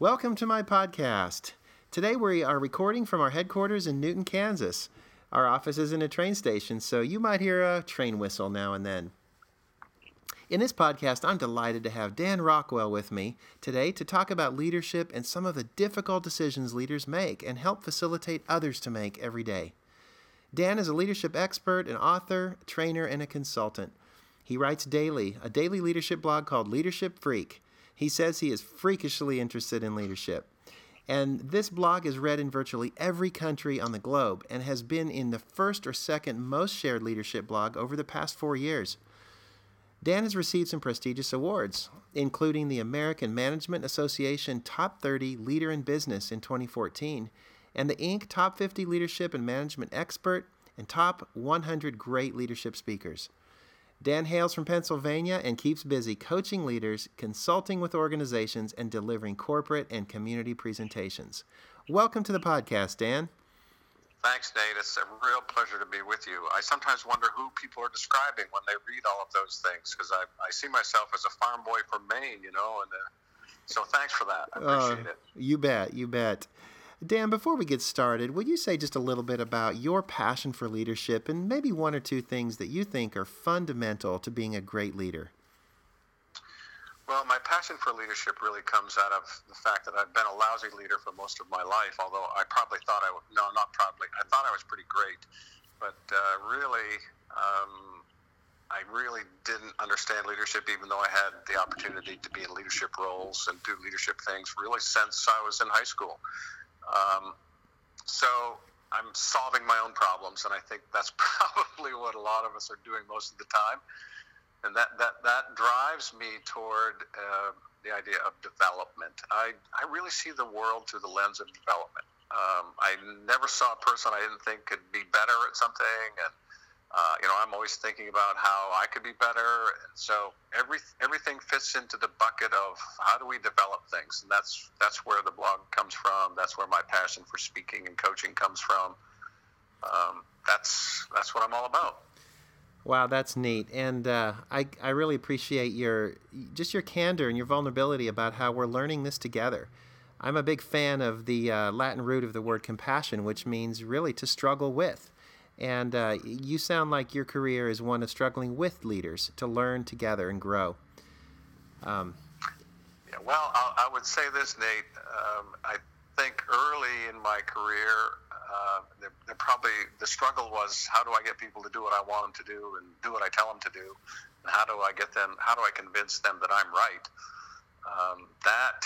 Welcome to my podcast. Today we are recording from our headquarters in Newton, Kansas. Our office is in a train station, so you might hear a train whistle now and then. In this podcast, I'm delighted to have Dan Rockwell with me today to talk about leadership and some of the difficult decisions leaders make and help facilitate others to make every day. Dan is a leadership expert, an author, trainer, and a consultant. He writes daily, a daily leadership blog called Leadership Freak. He says he is freakishly interested in leadership. And this blog is read in virtually every country on the globe and has been in the first or second most shared leadership blog over the past four years. Dan has received some prestigious awards, including the American Management Association Top 30 Leader in Business in 2014 and the Inc. Top 50 Leadership and Management Expert and Top 100 Great Leadership Speakers. Dan hails from Pennsylvania and keeps busy coaching leaders, consulting with organizations, and delivering corporate and community presentations. Welcome to the podcast, Dan. Thanks, Nate. It's a real pleasure to be with you. I sometimes wonder who people are describing when they read all of those things because I, I see myself as a farm boy from Maine, you know, and uh, so thanks for that. I appreciate uh, it. You bet. You bet. Dan, before we get started, would you say just a little bit about your passion for leadership and maybe one or two things that you think are fundamental to being a great leader? Well, my passion for leadership really comes out of the fact that I've been a lousy leader for most of my life, although I probably thought I would, no, not probably, I thought I was pretty great. But uh, really, um, I really didn't understand leadership, even though I had the opportunity to be in leadership roles and do leadership things really since I was in high school. Um, so I'm solving my own problems, and I think that's probably what a lot of us are doing most of the time. And that that that drives me toward uh, the idea of development. I I really see the world through the lens of development. Um, I never saw a person I didn't think could be better at something, and uh, you know, I'm always thinking about how I could be better, so every everything fits into the bucket of how do we develop things, and that's that's where the blog comes from. That's where my passion for speaking and coaching comes from. Um, that's that's what I'm all about. Wow, that's neat, and uh, I I really appreciate your just your candor and your vulnerability about how we're learning this together. I'm a big fan of the uh, Latin root of the word compassion, which means really to struggle with. And uh, you sound like your career is one of struggling with leaders to learn together and grow. Um, yeah, well, I, I, would say this, Nate. Um, I think early in my career, uh, the, the probably the struggle was how do I get people to do what I want them to do and do what I tell them to do, and how do I get them? How do I convince them that I'm right? Um, that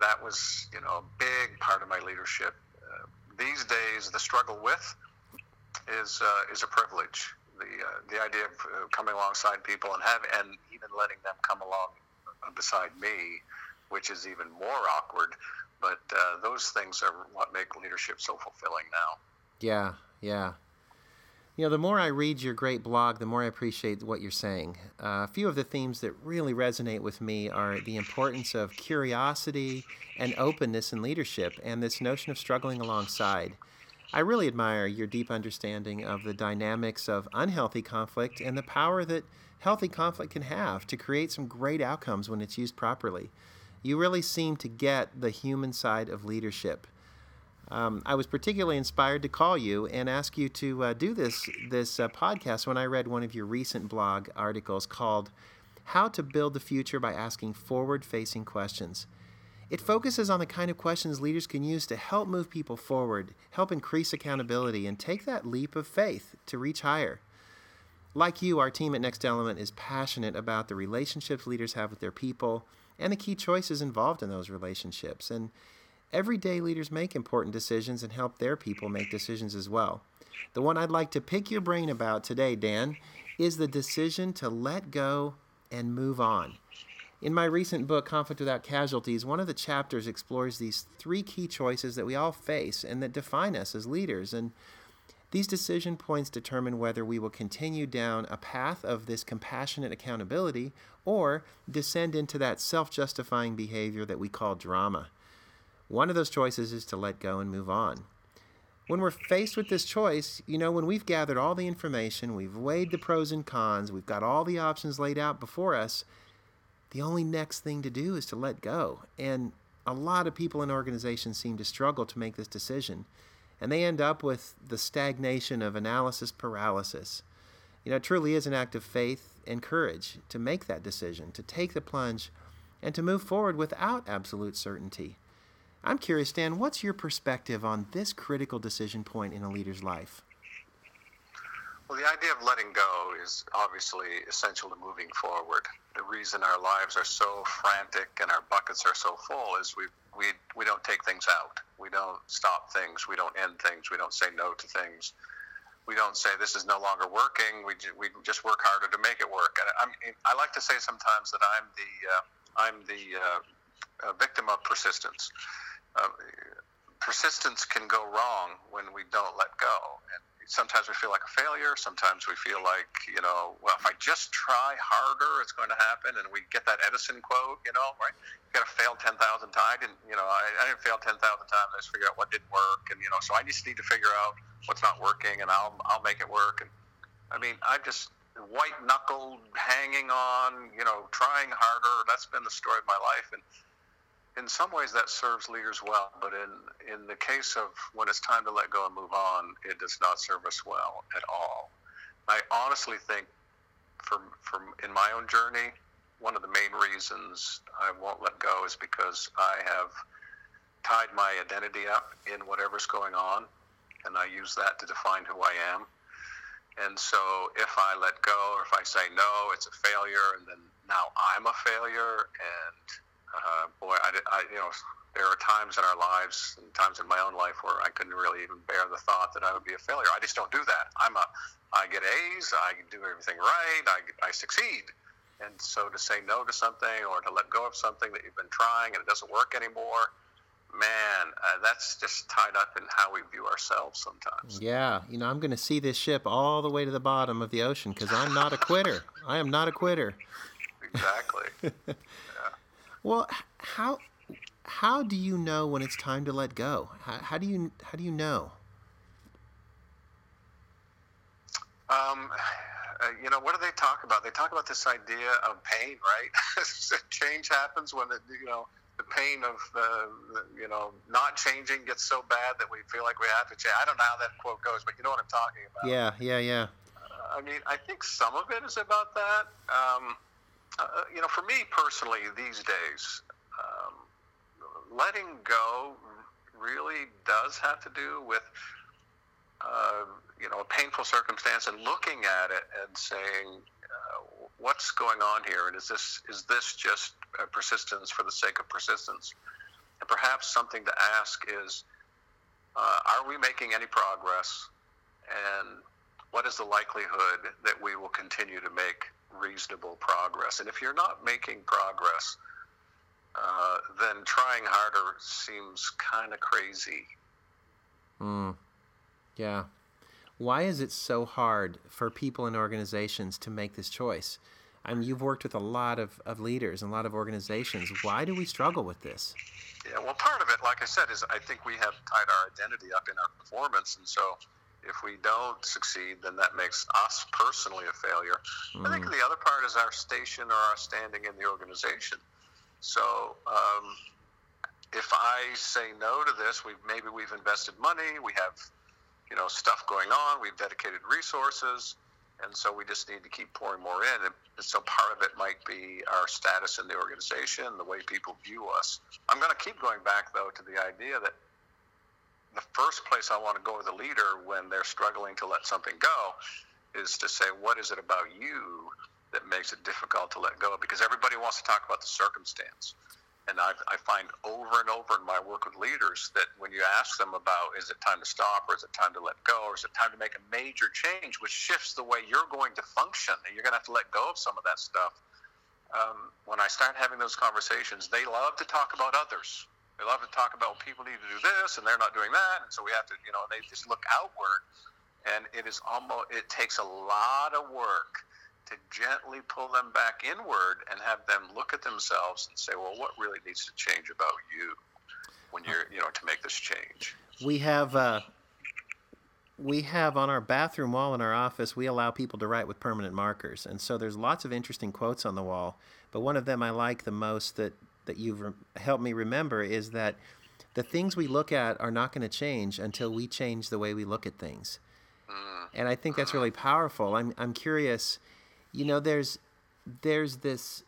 that was you know a big part of my leadership. Uh, these days, the struggle with is uh, is a privilege. The uh, the idea of uh, coming alongside people and have and even letting them come along beside me, which is even more awkward. But uh, those things are what make leadership so fulfilling now. Yeah, yeah. You know, the more I read your great blog, the more I appreciate what you're saying. Uh, a few of the themes that really resonate with me are the importance of curiosity and openness in leadership and this notion of struggling alongside. I really admire your deep understanding of the dynamics of unhealthy conflict and the power that healthy conflict can have to create some great outcomes when it's used properly. You really seem to get the human side of leadership. Um, I was particularly inspired to call you and ask you to uh, do this this uh, podcast when I read one of your recent blog articles called "How to Build the Future by Asking Forward-Facing Questions." It focuses on the kind of questions leaders can use to help move people forward, help increase accountability, and take that leap of faith to reach higher. Like you, our team at Next Element is passionate about the relationships leaders have with their people and the key choices involved in those relationships. And everyday leaders make important decisions and help their people make decisions as well. The one I'd like to pick your brain about today, Dan, is the decision to let go and move on. In my recent book, Conflict Without Casualties, one of the chapters explores these three key choices that we all face and that define us as leaders. And these decision points determine whether we will continue down a path of this compassionate accountability or descend into that self justifying behavior that we call drama. One of those choices is to let go and move on. When we're faced with this choice, you know, when we've gathered all the information, we've weighed the pros and cons, we've got all the options laid out before us, the only next thing to do is to let go. And a lot of people in organizations seem to struggle to make this decision, and they end up with the stagnation of analysis paralysis. You know, it truly is an act of faith and courage to make that decision, to take the plunge, and to move forward without absolute certainty. I'm curious, Dan, what's your perspective on this critical decision point in a leader's life? Well, the idea of letting go is obviously essential to moving forward. The reason our lives are so frantic and our buckets are so full is we, we, we don't take things out. We don't stop things. We don't end things. We don't say no to things. We don't say this is no longer working. We, we just work harder to make it work. And I, I like to say sometimes that I'm the, uh, I'm the uh, uh, victim of persistence. Uh, persistence can go wrong when we don't let go. And sometimes we feel like a failure. Sometimes we feel like, you know, well, if I just try harder, it's going to happen. And we get that Edison quote, you know, right? You got to fail 10,000 times. Didn't, you know, I, I didn't fail 10,000 times. I just figured out what didn't work. And, you know, so I just need to figure out what's not working and I'll, I'll make it work. And I mean, I just white knuckled, hanging on, you know, trying harder. That's been the story of my life. And, in some ways that serves leaders well, but in in the case of when it's time to let go and move on, it does not serve us well at all. I honestly think, from from in my own journey, one of the main reasons I won't let go is because I have tied my identity up in whatever's going on, and I use that to define who I am. And so if I let go or if I say no, it's a failure, and then now I'm a failure, and uh, boy, I, I, you know, there are times in our lives and times in my own life where I couldn't really even bear the thought that I would be a failure. I just don't do that. I'm a, I get A's, I do everything right, I, I succeed. And so to say no to something or to let go of something that you've been trying and it doesn't work anymore, man, uh, that's just tied up in how we view ourselves sometimes. Yeah, you know, I'm going to see this ship all the way to the bottom of the ocean because I'm not a quitter. I am not a quitter. Exactly. Well, how how do you know when it's time to let go? How, how do you how do you know? Um, uh, you know, what do they talk about? They talk about this idea of pain, right? Change happens when it, you know the pain of the, the, you know not changing gets so bad that we feel like we have to change. I don't know how that quote goes, but you know what I'm talking about. Yeah, yeah, yeah. Uh, I mean, I think some of it is about that. Um, uh, you know, for me personally, these days, um, letting go really does have to do with, uh, you know, a painful circumstance and looking at it and saying, uh, what's going on here? And is this is this just persistence for the sake of persistence? And perhaps something to ask is, uh, are we making any progress? And what is the likelihood that we will continue to make reasonable progress. And if you're not making progress, uh, then trying harder seems kind of crazy. Hmm. Yeah. Why is it so hard for people and organizations to make this choice? I mean, you've worked with a lot of, of leaders and a lot of organizations. Why do we struggle with this? Yeah, well, part of it, like I said, is I think we have tied our identity up in our performance. And so if we don't succeed, then that makes us personally a failure. Mm. I think mm. the other part is our station or our standing in the organization. So um, if I say no to this, we maybe we've invested money, we have you know stuff going on, we've dedicated resources, and so we just need to keep pouring more in. And so part of it might be our status in the organization, the way people view us. I'm going to keep going back though to the idea that the first place I want to go with a leader when they're struggling to let something go is to say, what is it about you that makes it difficult to let go? Because everybody wants to talk about the circumstance. And I, I find over and over in my work with leaders that when you ask them about is it time to stop or is it time to let go or is it time to make a major change which shifts the way you're going to function and you're going to have to let go of some of that stuff. Um, when I start having those conversations, they love to talk about others they love to talk about people need to do this and they're not doing that, and so we have to, you know, they just look outward, and it is almost it takes a lot of work to gently pull them back inward and have them look at themselves and say, well, what really needs to change about you when you're, you know, to make this change. We have. Uh we have on our bathroom wall in our office, we allow people to write with permanent markers. And so there's lots of interesting quotes on the wall. But one of them I like the most that that you've re- helped me remember is that the things we look at are not going to change until we change the way we look at things. Mm. And I think that's really powerful. I'm I'm curious, you know, there's there's this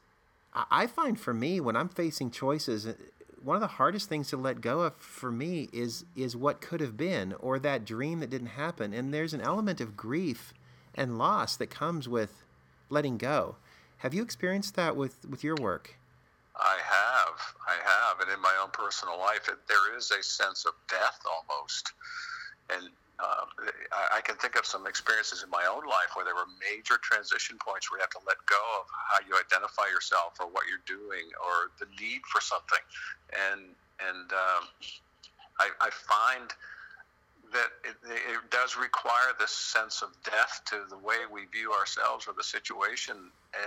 I find for me when I'm facing choices uh, one of the hardest things to let go of for me is is what could have been or that dream that didn't happen and there's an element of grief and loss that comes with letting go. Have you experienced that with with your work? I have, I have, and in my own personal life, it, there is a sense of death almost, and uh, I, can think of some experiences in my own life where there were major transition points where you have to let go of how you identify yourself or what you're doing or the need for something, and and um, I, I find that it, it, does require this sense of death to the way we view ourselves or the situation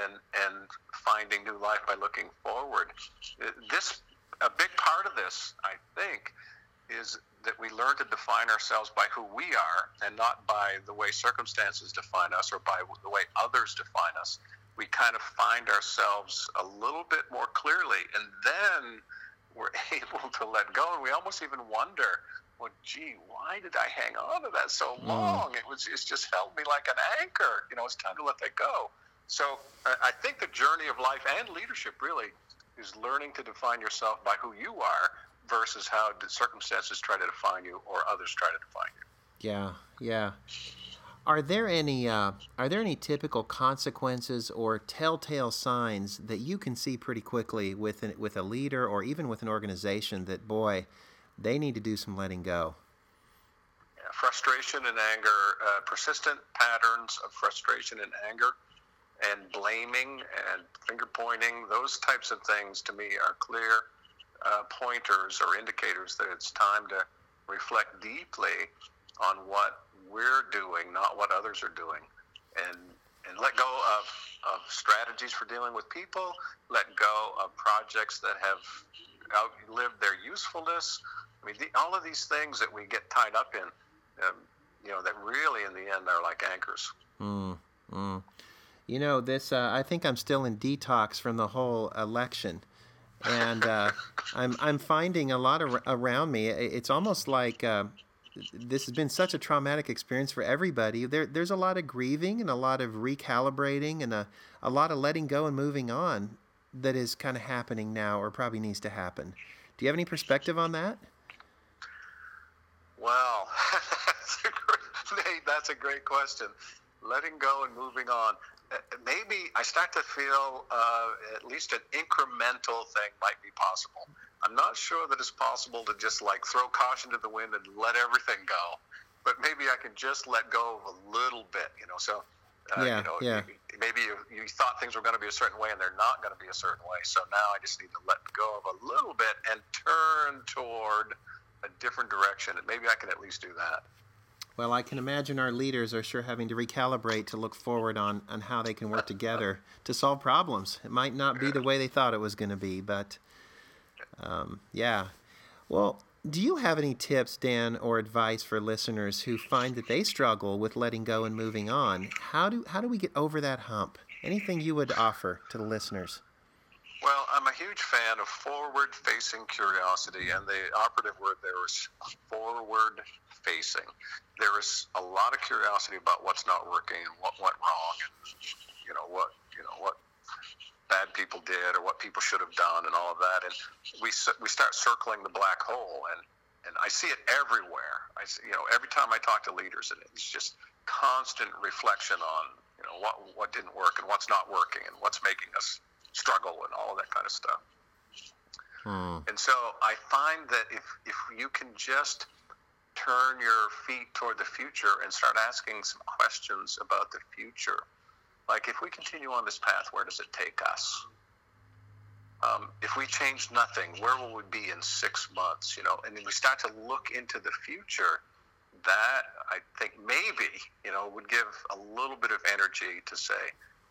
and and finding new life by looking forward. This a big part of this i think is that we learn to define ourselves by who we are and not by the way circumstances define us or by the way others define us we kind of find ourselves a little bit more clearly and then we're able to let go and we almost even wonder well, gee, why did I hang on to that so mm. long? Mm. It was it's just held me like an anchor. You know, it's time to let that go. So I think the journey of life and leadership really is learning to define yourself by who you are versus how the circumstances try to define you or others try to define you. Yeah, yeah. Are there any uh, are there any typical consequences or telltale signs that you can see pretty quickly with an, with a leader or even with an organization that boy they need to do some letting go. Yeah, frustration and anger, uh, persistent patterns of frustration and anger, and blaming and finger pointing, those types of things to me are clear uh, pointers or indicators that it's time to reflect deeply on what we're doing, not what others are doing. And and let go of, of strategies for dealing with people, let go of projects that have outlived their usefulness, I mean, the, all of these things that we get tied up in, um, you know, that really in the end are like anchors. Mm, mm. You know, this, uh, I think I'm still in detox from the whole election. And uh, I'm, I'm finding a lot of, around me. It's almost like uh, this has been such a traumatic experience for everybody. There, there's a lot of grieving and a lot of recalibrating and a, a lot of letting go and moving on that is kind of happening now or probably needs to happen. Do you have any perspective on that? Well, that's a great, Nate, that's a great question. Letting go and moving on. Uh, maybe I start to feel uh, at least an incremental thing might be possible. I'm not sure that it's possible to just like throw caution to the wind and let everything go, but maybe I can just let go of a little bit, you know. So, uh, yeah, you know, yeah. maybe you, you thought things were going to be a certain way and they're not going to be a certain way. So now I just need to let go of a little bit and turn toward a different direction, and maybe I can at least do that. Well, I can imagine our leaders are sure having to recalibrate to look forward on, on how they can work together to solve problems. It might not be the way they thought it was going to be, but um, yeah. Well, do you have any tips, Dan, or advice for listeners who find that they struggle with letting go and moving on? How do how do we get over that hump? Anything you would offer to the listeners? Well, I'm a huge fan of forward facing curiosity, and the operative word there is forward facing. There is a lot of curiosity about what's not working and what went wrong, and you know what you know what bad people did or what people should have done, and all of that. And we we start circling the black hole, and and I see it everywhere. I see, you know every time I talk to leaders, and it's just constant reflection on you know what what didn't work and what's not working and what's making us struggle and all that kind of stuff. Hmm. And so I find that if, if you can just turn your feet toward the future and start asking some questions about the future, like if we continue on this path, where does it take us? Um, if we change nothing, where will we be in six months? You know, and then we start to look into the future. That I think maybe you know would give a little bit of energy to say,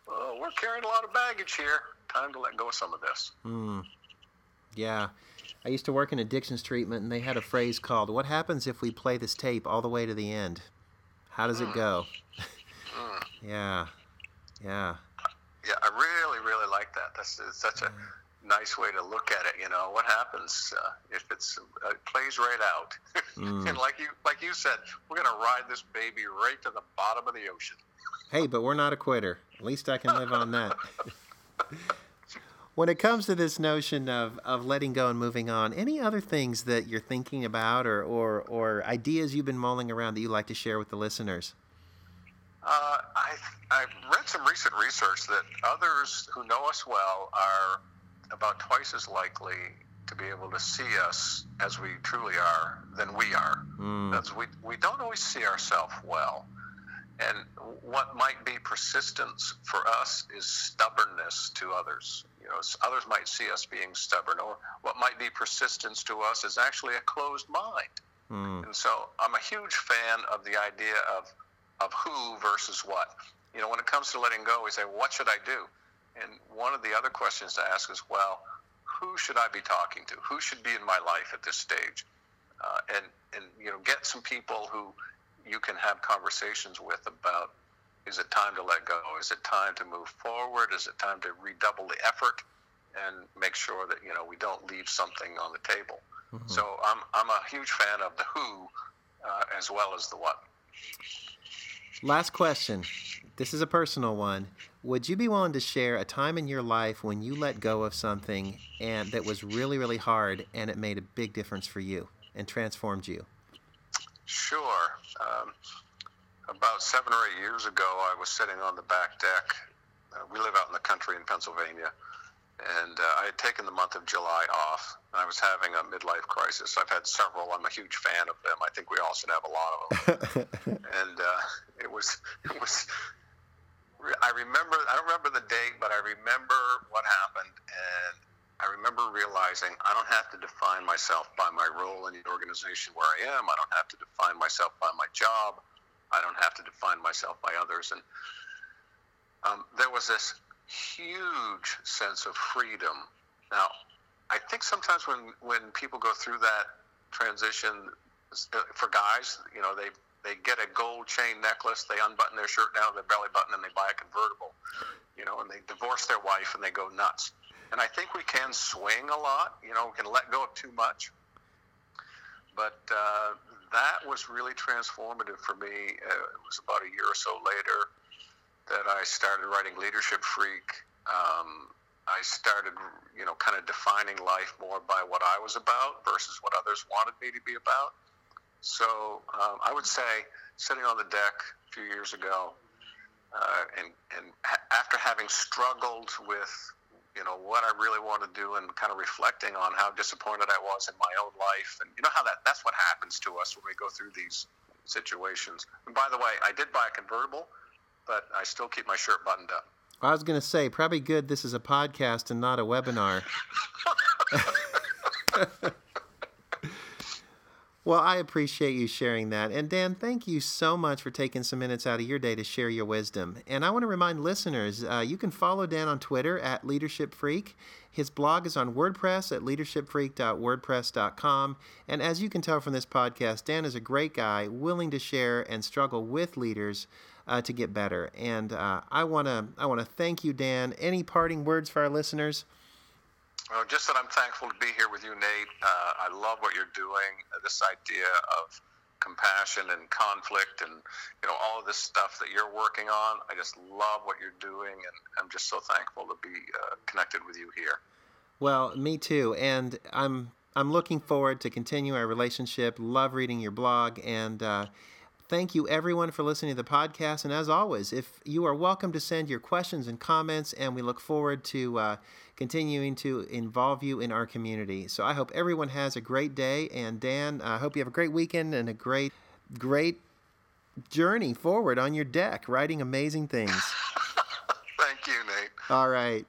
well, we're carrying a lot of baggage here time to let go of some of this. Mm. Yeah. I used to work in addictions treatment, and they had a phrase called, What happens if we play this tape all the way to the end? How does mm. it go? mm. Yeah. Yeah. Yeah, I really, really like that. That's such a nice way to look at it. You know, what happens uh, if it's uh, it plays right out? Mm. and like you like you said, we're gonna ride this baby right to the bottom of the ocean. Hey, but we're not a quitter. At least I can live on that. when it comes to this notion of, of letting go and moving on, any other things that you're thinking about or, or, or ideas you've been mulling around that you'd like to share with the listeners? Uh, I, I've read some recent research that others who know us well are about twice as likely to be able to see us as we truly are than we are. Mm. Because we, we don't always see ourselves well. And what might be persistence for us is stubbornness to others. You know, others might see us being stubborn, or what might be persistence to us is actually a closed mind. Mm. And so I'm a huge fan of the idea of of who versus what. You know, when it comes to letting go, we say, what should I do? And one of the other questions to ask is, well, who should I be talking to? Who should be in my life at this stage? Uh, and and you know, get some people who you can have conversations with about is it time to let go? Is it time to move forward? Is it time to redouble the effort and make sure that you know we don't leave something on the table? Mm-hmm. So I'm I'm a huge fan of the who uh, as well as the what. Last question. This is a personal one. Would you be willing to share a time in your life when you let go of something and that was really, really hard and it made a big difference for you and transformed you? Sure. Um, about seven or eight years ago, I was sitting on the back deck. Uh, we live out in the country in Pennsylvania, and uh, I had taken the month of July off. I was having a midlife crisis. I've had several. I'm a huge fan of them. I think we all should have a lot of them. and uh, it was it was. I remember. I don't remember the date, but I remember what happened, and I remember realizing I don't have to define myself by my role in the organization where I am. I don't have to define myself by my job. I don't have to define myself by others. And um, there was this huge sense of freedom. Now, I think sometimes when when people go through that transition, uh, for guys, you know, they they get a gold chain necklace, they unbutton their shirt down to their belly button, and they buy a convertible, you know, and they divorce their wife and they go nuts. And I think we can swing a lot, you know, we can let go of too much. But uh, that was really transformative for me. Uh, it was about a year or so later that I started writing Leadership Freak. Um, I started, you know, kind of defining life more by what I was about versus what others wanted me to be about. So um, I would say, sitting on the deck a few years ago, uh, and and ha- after having struggled with, you know, what I really want to do, and kind of reflecting on how disappointed I was in my own life, and you know how that that's what happens to us when we go through these situations. And by the way, I did buy a convertible but I still keep my shirt buttoned up. I was going to say, probably good this is a podcast and not a webinar. well, I appreciate you sharing that. And Dan, thank you so much for taking some minutes out of your day to share your wisdom. And I want to remind listeners uh, you can follow Dan on Twitter at Leadership Freak. His blog is on WordPress at leadershipfreak.wordpress.com. And as you can tell from this podcast, Dan is a great guy, willing to share and struggle with leaders uh, to get better. And uh, I want to I want to thank you, Dan. Any parting words for our listeners? Well, just that I'm thankful to be here with you, Nate. Uh, I love what you're doing. This idea of compassion and conflict and you know all of this stuff that you're working on. I just love what you're doing, and I'm just so thankful to be uh, connected with you here. Well, me too, and I'm I'm looking forward to continue our relationship. Love reading your blog, and uh, Thank you, everyone, for listening to the podcast. And as always, if you are welcome to send your questions and comments, and we look forward to uh, continuing to involve you in our community. So I hope everyone has a great day. And Dan, I hope you have a great weekend and a great, great journey forward on your deck, writing amazing things. Thank you, Nate. All right.